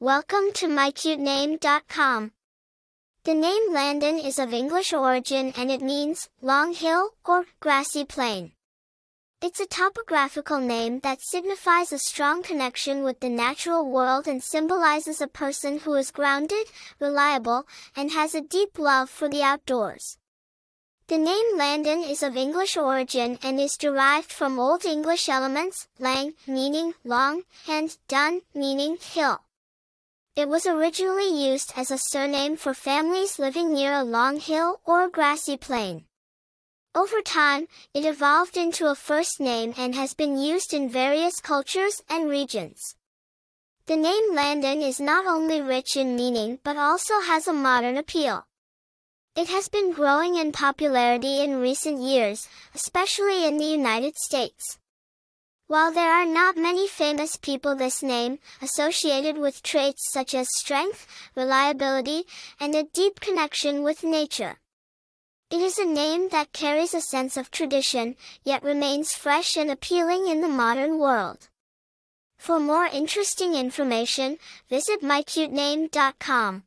Welcome to mycutename.com. The name Landen is of English origin and it means long hill or grassy plain. It's a topographical name that signifies a strong connection with the natural world and symbolizes a person who is grounded, reliable, and has a deep love for the outdoors. The name Landen is of English origin and is derived from Old English elements, lang, meaning long, and dun, meaning hill. It was originally used as a surname for families living near a long hill or grassy plain. Over time, it evolved into a first name and has been used in various cultures and regions. The name Landen is not only rich in meaning but also has a modern appeal. It has been growing in popularity in recent years, especially in the United States. While there are not many famous people this name, associated with traits such as strength, reliability, and a deep connection with nature. It is a name that carries a sense of tradition, yet remains fresh and appealing in the modern world. For more interesting information, visit mycutename.com.